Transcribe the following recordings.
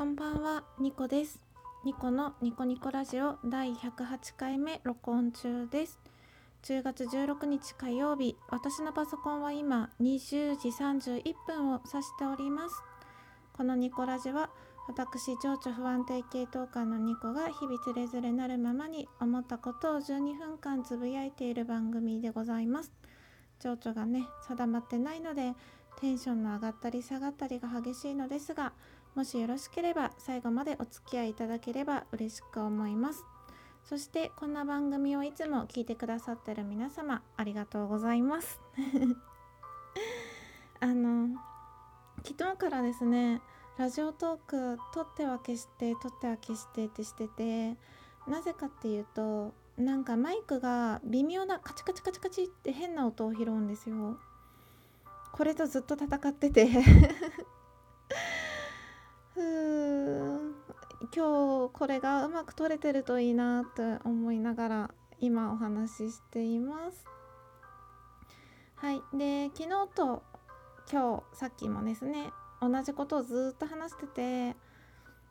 こんばんは、ニコです。ニコのニコニコラジオ第108回目録音中です。10月16日火曜日、私のパソコンは今20時31分を指しております。このニコラジは私情緒不安定系統感のニコが日々つれづれなるままに思ったことを12分間つぶやいている番組でございます。情緒がね定まってないのでテンションの上がったり下がったりが激しいのですがもしよろしければ最後までお付き合いいただければ嬉しく思います。そしてこんな番組をいつも聞いてくださってる皆様ありがとうございます。あの昨日からですねラジオトーク撮っては消して撮っては消してってしててなぜかっていうとなんかマイクが微妙なカチカチカチカチって変な音を拾うんですよ。これとずっと戦ってて。今日これがうまく撮れてるといいなって思いながら今お話ししています。はい。で昨日と今日さっきもですね同じことをずっと話してて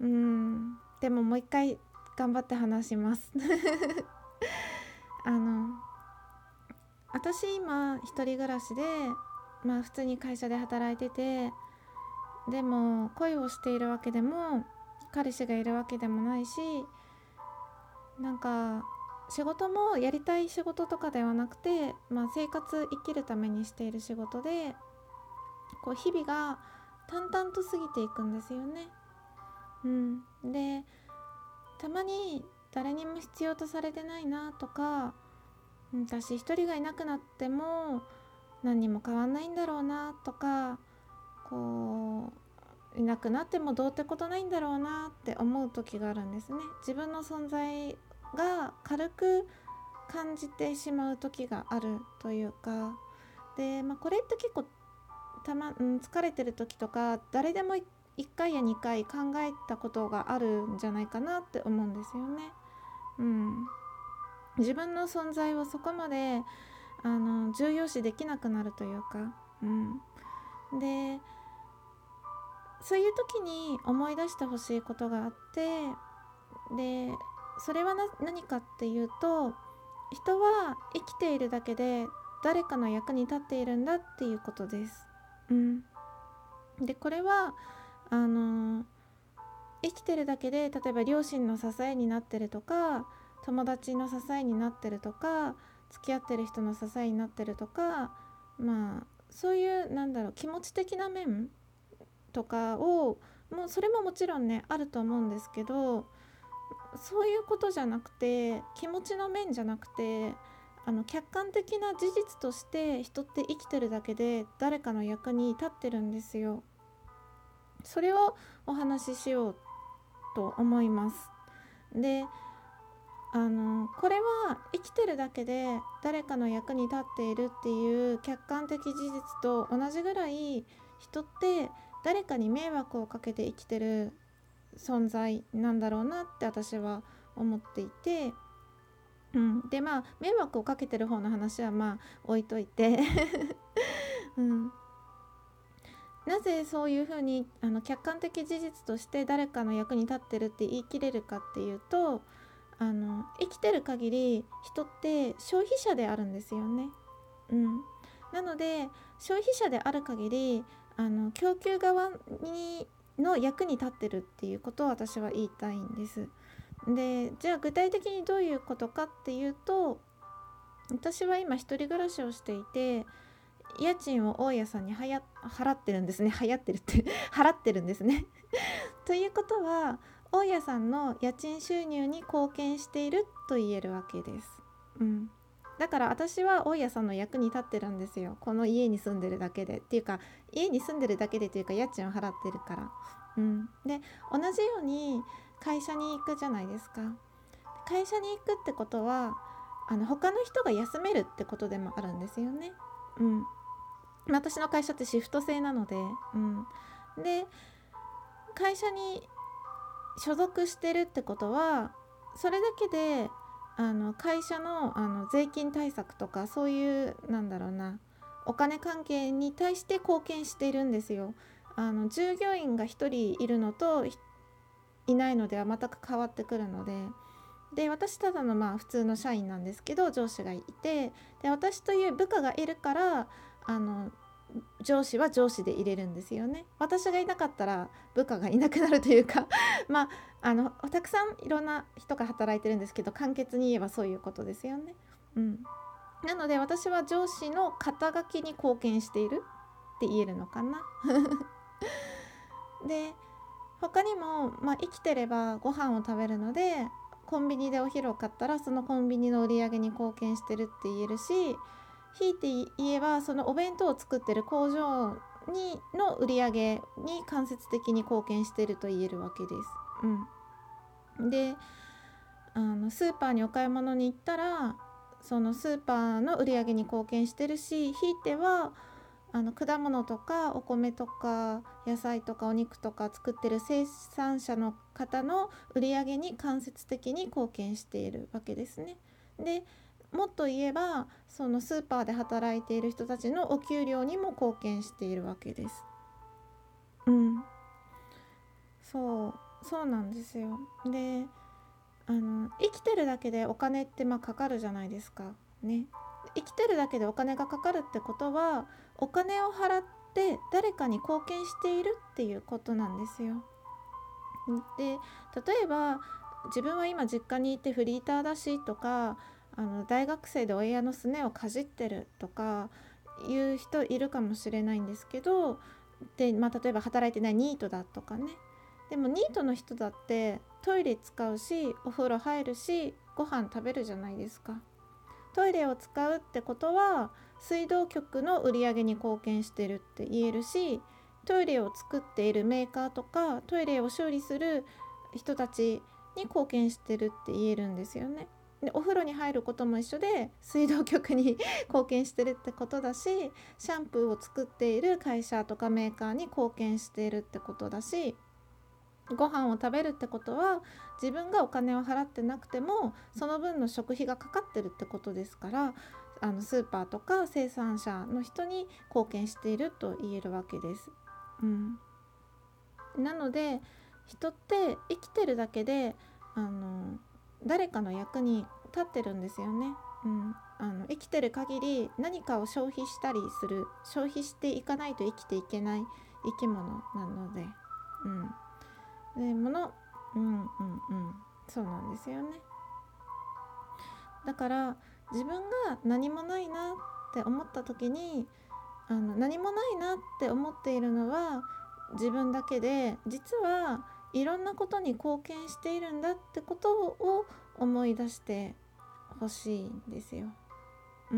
うんでももう一回頑張って話します。あの私今一人暮らしでまあ普通に会社で働いててでも恋をしているわけでも彼氏がいるわけでもないしなんか仕事もやりたい仕事とかではなくて、まあ、生活生きるためにしている仕事でこう日々が淡々と過ぎていくんですよね。うん、でたまに誰にも必要とされてないなとか私一人がいなくなっても何にも変わんないんだろうなとかこういなくなってもどうってことないんだろうなって思う時があるんですね。自分の存在が軽く感じてしまう時があるというか。で、まあ、これって結構たま、うん、疲れてる時とか誰でも1回や2回考えたことがあるんじゃないかなって思うんですよね。うん、自分の存在をそこまであの重要視できなくなるというか、うん、でそういう時に思い出してほしいことがあってでそれは何かっていうと人は生きているだけで誰かの役に立っているんだっていうことです。うん、でこれはあの生きてるだけで例えば両親の支えになってるとか友達の支えになってるとか付き合ってる人の支えになってるとかまあそういうなんだろう気持ち的な面とかをもうそれももちろんねあると思うんですけどそういうことじゃなくて気持ちの面じゃなくてあの客観的な事実として人って生きてるだけで誰かの役に立ってるんですよ。それをお話ししようと思います。であのこれは生きてるだけで誰かの役に立っているっていう客観的事実と同じぐらい人って誰かに迷惑をかけて生きてる存在なんだろうなって私は思っていて、うん、でまあ迷惑をかけてる方の話はまあ置いといて、うん、なぜそういうふうにあの客観的事実として誰かの役に立ってるって言い切れるかっていうとあの生きてる限り人って消費者であるんですよね。うん、なので消費者である限りあの供給側にの役に立ってるっていうことを私は言いたいんです。でじゃあ具体的にどういうことかっていうと私は今一人暮らしをしていて家賃を大家さんにはや払ってるんですね流行ってるって払ってるんですね。ということは大家さんの家賃収入に貢献していると言えるわけです。うん、だから私は大家さんの役に立ってるんですよこの家に住んでるだけでっていうか家に住んでるだけでというか家賃を払ってるから。うん、で同じように会社に行くじゃないですか。会社に行くってことはあの他の人が休めるってことでもあるんですよね。うん、私の会社ってシフト制なので、うん、で会社に所属してるってことはそれだけであの会社のあの税金対策とかそういうなんだろうなお金関係に対して貢献しているんですよ。あの従業員が1人いるのといないのでは全く変わってくるので。で私ただのまあ普通の社員なんですけど上司がいてで私という部下がいるからあの上司は上司で入れるんですよね私がいなかったら部下がいなくなるというか まああのたくさんいろんな人が働いてるんですけど簡潔に言えばそういうことですよね。うん、なので私は上司の肩書きに貢献しているって言えるのかな。で他にも、まあ、生きてればご飯を食べるのでコンビニでお昼を買ったらそのコンビニの売り上げに貢献してるって言えるしひいて言えばそのお弁当を作ってる工場にの売り上げに間接的に貢献してると言えるわけです。うん、であのスーパーにお買い物に行ったらそのスーパーの売り上げに貢献してるしひいてはあの果物とかお米とか野菜とかお肉とか作ってる生産者の方の売り上げに間接的に貢献しているわけですね。でもっと言えばそのスーパーで働いている人たちのお給料にも貢献しているわけです。うん、そうそうなんですよ。であの生きてるだけでお金ってまあかかるじゃないですか。ね。生きてるだけでお金がかかるってことはお金を払って誰かに貢献しているっていうことなんですよ。で例えば自分は今実家にいてフリーターだしとかあの大学生で親のすねをかじってるとかいう人いるかもしれないんですけどで、まあ、例えば働いてないニートだとかねでもニートの人だってトイレ使うしお風呂入るしご飯食べるじゃないですか。トイレを使うってことは水道局の売り上げに貢献してるって言えるしトイレを作っているメーカーとかトイレを修理する人たちに貢献してるって言えるんですよね。でお風呂に入ることも一緒で水道局に 貢献してるってことだしシャンプーを作っている会社とかメーカーに貢献しているってことだしご飯を食べるってことは自分がお金を払ってなくてもその分の食費がかかってるってことですからあのスーパーとか生産者の人に貢献していると言えるわけです。うん、なので人って生きてるだけであの誰かの役に立ってるんですよね。うん、あの生きてる限り何かを消費したりする消費していかないと生きていけない生き物なので、うん、で物うんうんうんそうなんですよね。だから自分が何もないなって思った時にあの何もないなって思っているのは自分だけで実はいろんなことに貢献しているんだってことを思い出してほしいんですよ。う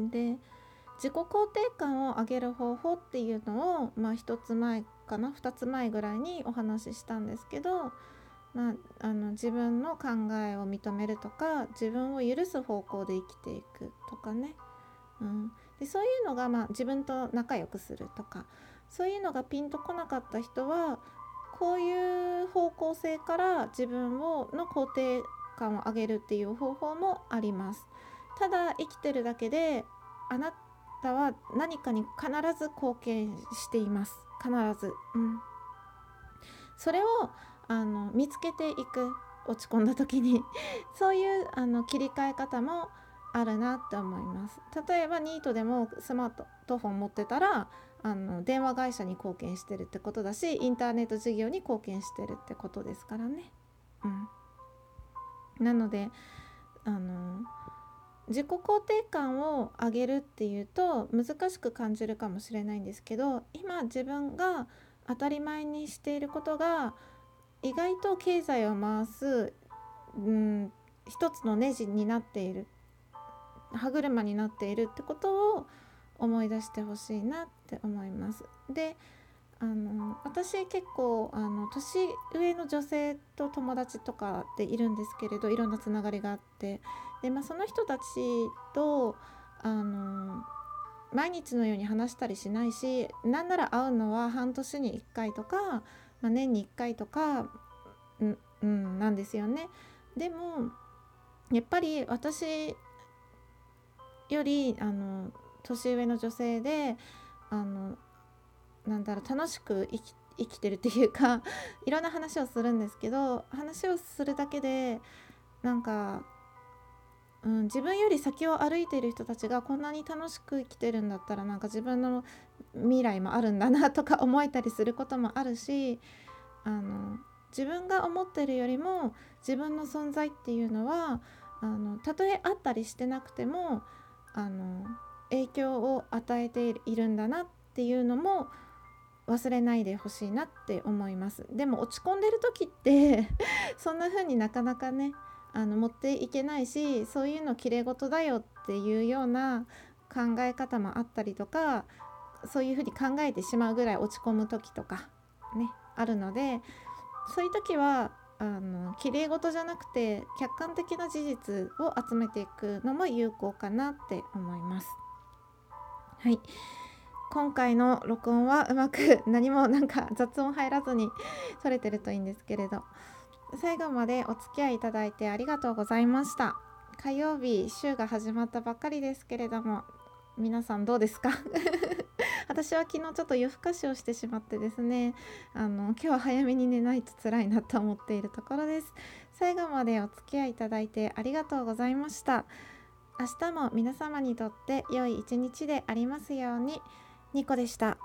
ん、で自己肯定感を上げる方法っていうのをまあ一つ前かな2つ前ぐらいにお話ししたんですけど、まあ、あの自分の考えを認めるとか自分を許す方向で生きていくとかね、うん、でそういうのが、まあ、自分と仲良くするとかそういうのがピンとこなかった人はこういう方向性から自分をの肯定感を上げるっていう方法もあります。ただ生きてるだけであなたは何かに必ず貢献しています。必ず、うん、それをあの見つけていく落ち込んだ時に。そういうあの切り替え方もあるなって思います。例えばニートでもスマートフォン持ってたらあの電話会社に貢献してるってことだしインターネット事業に貢献してるってことですからね。うん、なのであの自己肯定感を上げるっていうと難しく感じるかもしれないんですけど今自分が当たり前にしていることが意外と経済を回す、うん、一つのネジになっている歯車になっているってことを思い出してほしいなって思います。であの私結構あの年上の女性と友達とかでいるんですけれどいろんなつながりがあってで、まあ、その人たちとあの毎日のように話したりしないしなんなら会うのは半年に1回とか、まあ、年に1回とか、うん、うん、なんですよね。でもやっぱり私よりあの年上の女性であのなんだろう楽しく生き生きてるっていうか いろんな話をするんですけど話をするだけでなんか、うん、自分より先を歩いている人たちがこんなに楽しく生きてるんだったらなんか自分の未来もあるんだなとか 思えたりすることもあるしあの自分が思ってるよりも自分の存在っていうのはあのたとえあったりしてなくてもあの影響を与えているんだなっていうのも忘れないでほしいなって思いますでも落ち込んでる時って そんな風になかなかねあの持っていけないしそういうのきれい事だよっていうような考え方もあったりとかそういうふうに考えてしまうぐらい落ち込む時とかねあるのでそういう時はあの綺麗事じゃなくて客観的な事実を集めていくのも有効かなって思います。はい。今回の録音はうまく何もなんか雑音入らずに撮れてるといいんですけれど。最後までお付き合いいただいてありがとうございました。火曜日週が始まったばっかりですけれども皆さんどうですか？私は昨日ちょっと夜更かしをしてしまってですねあの今日は早めに寝ないと辛いなと思っているところです。最後までお付き合いいただいてありがとうございました。明日も皆様にとって良い一日でありますようにニコでした。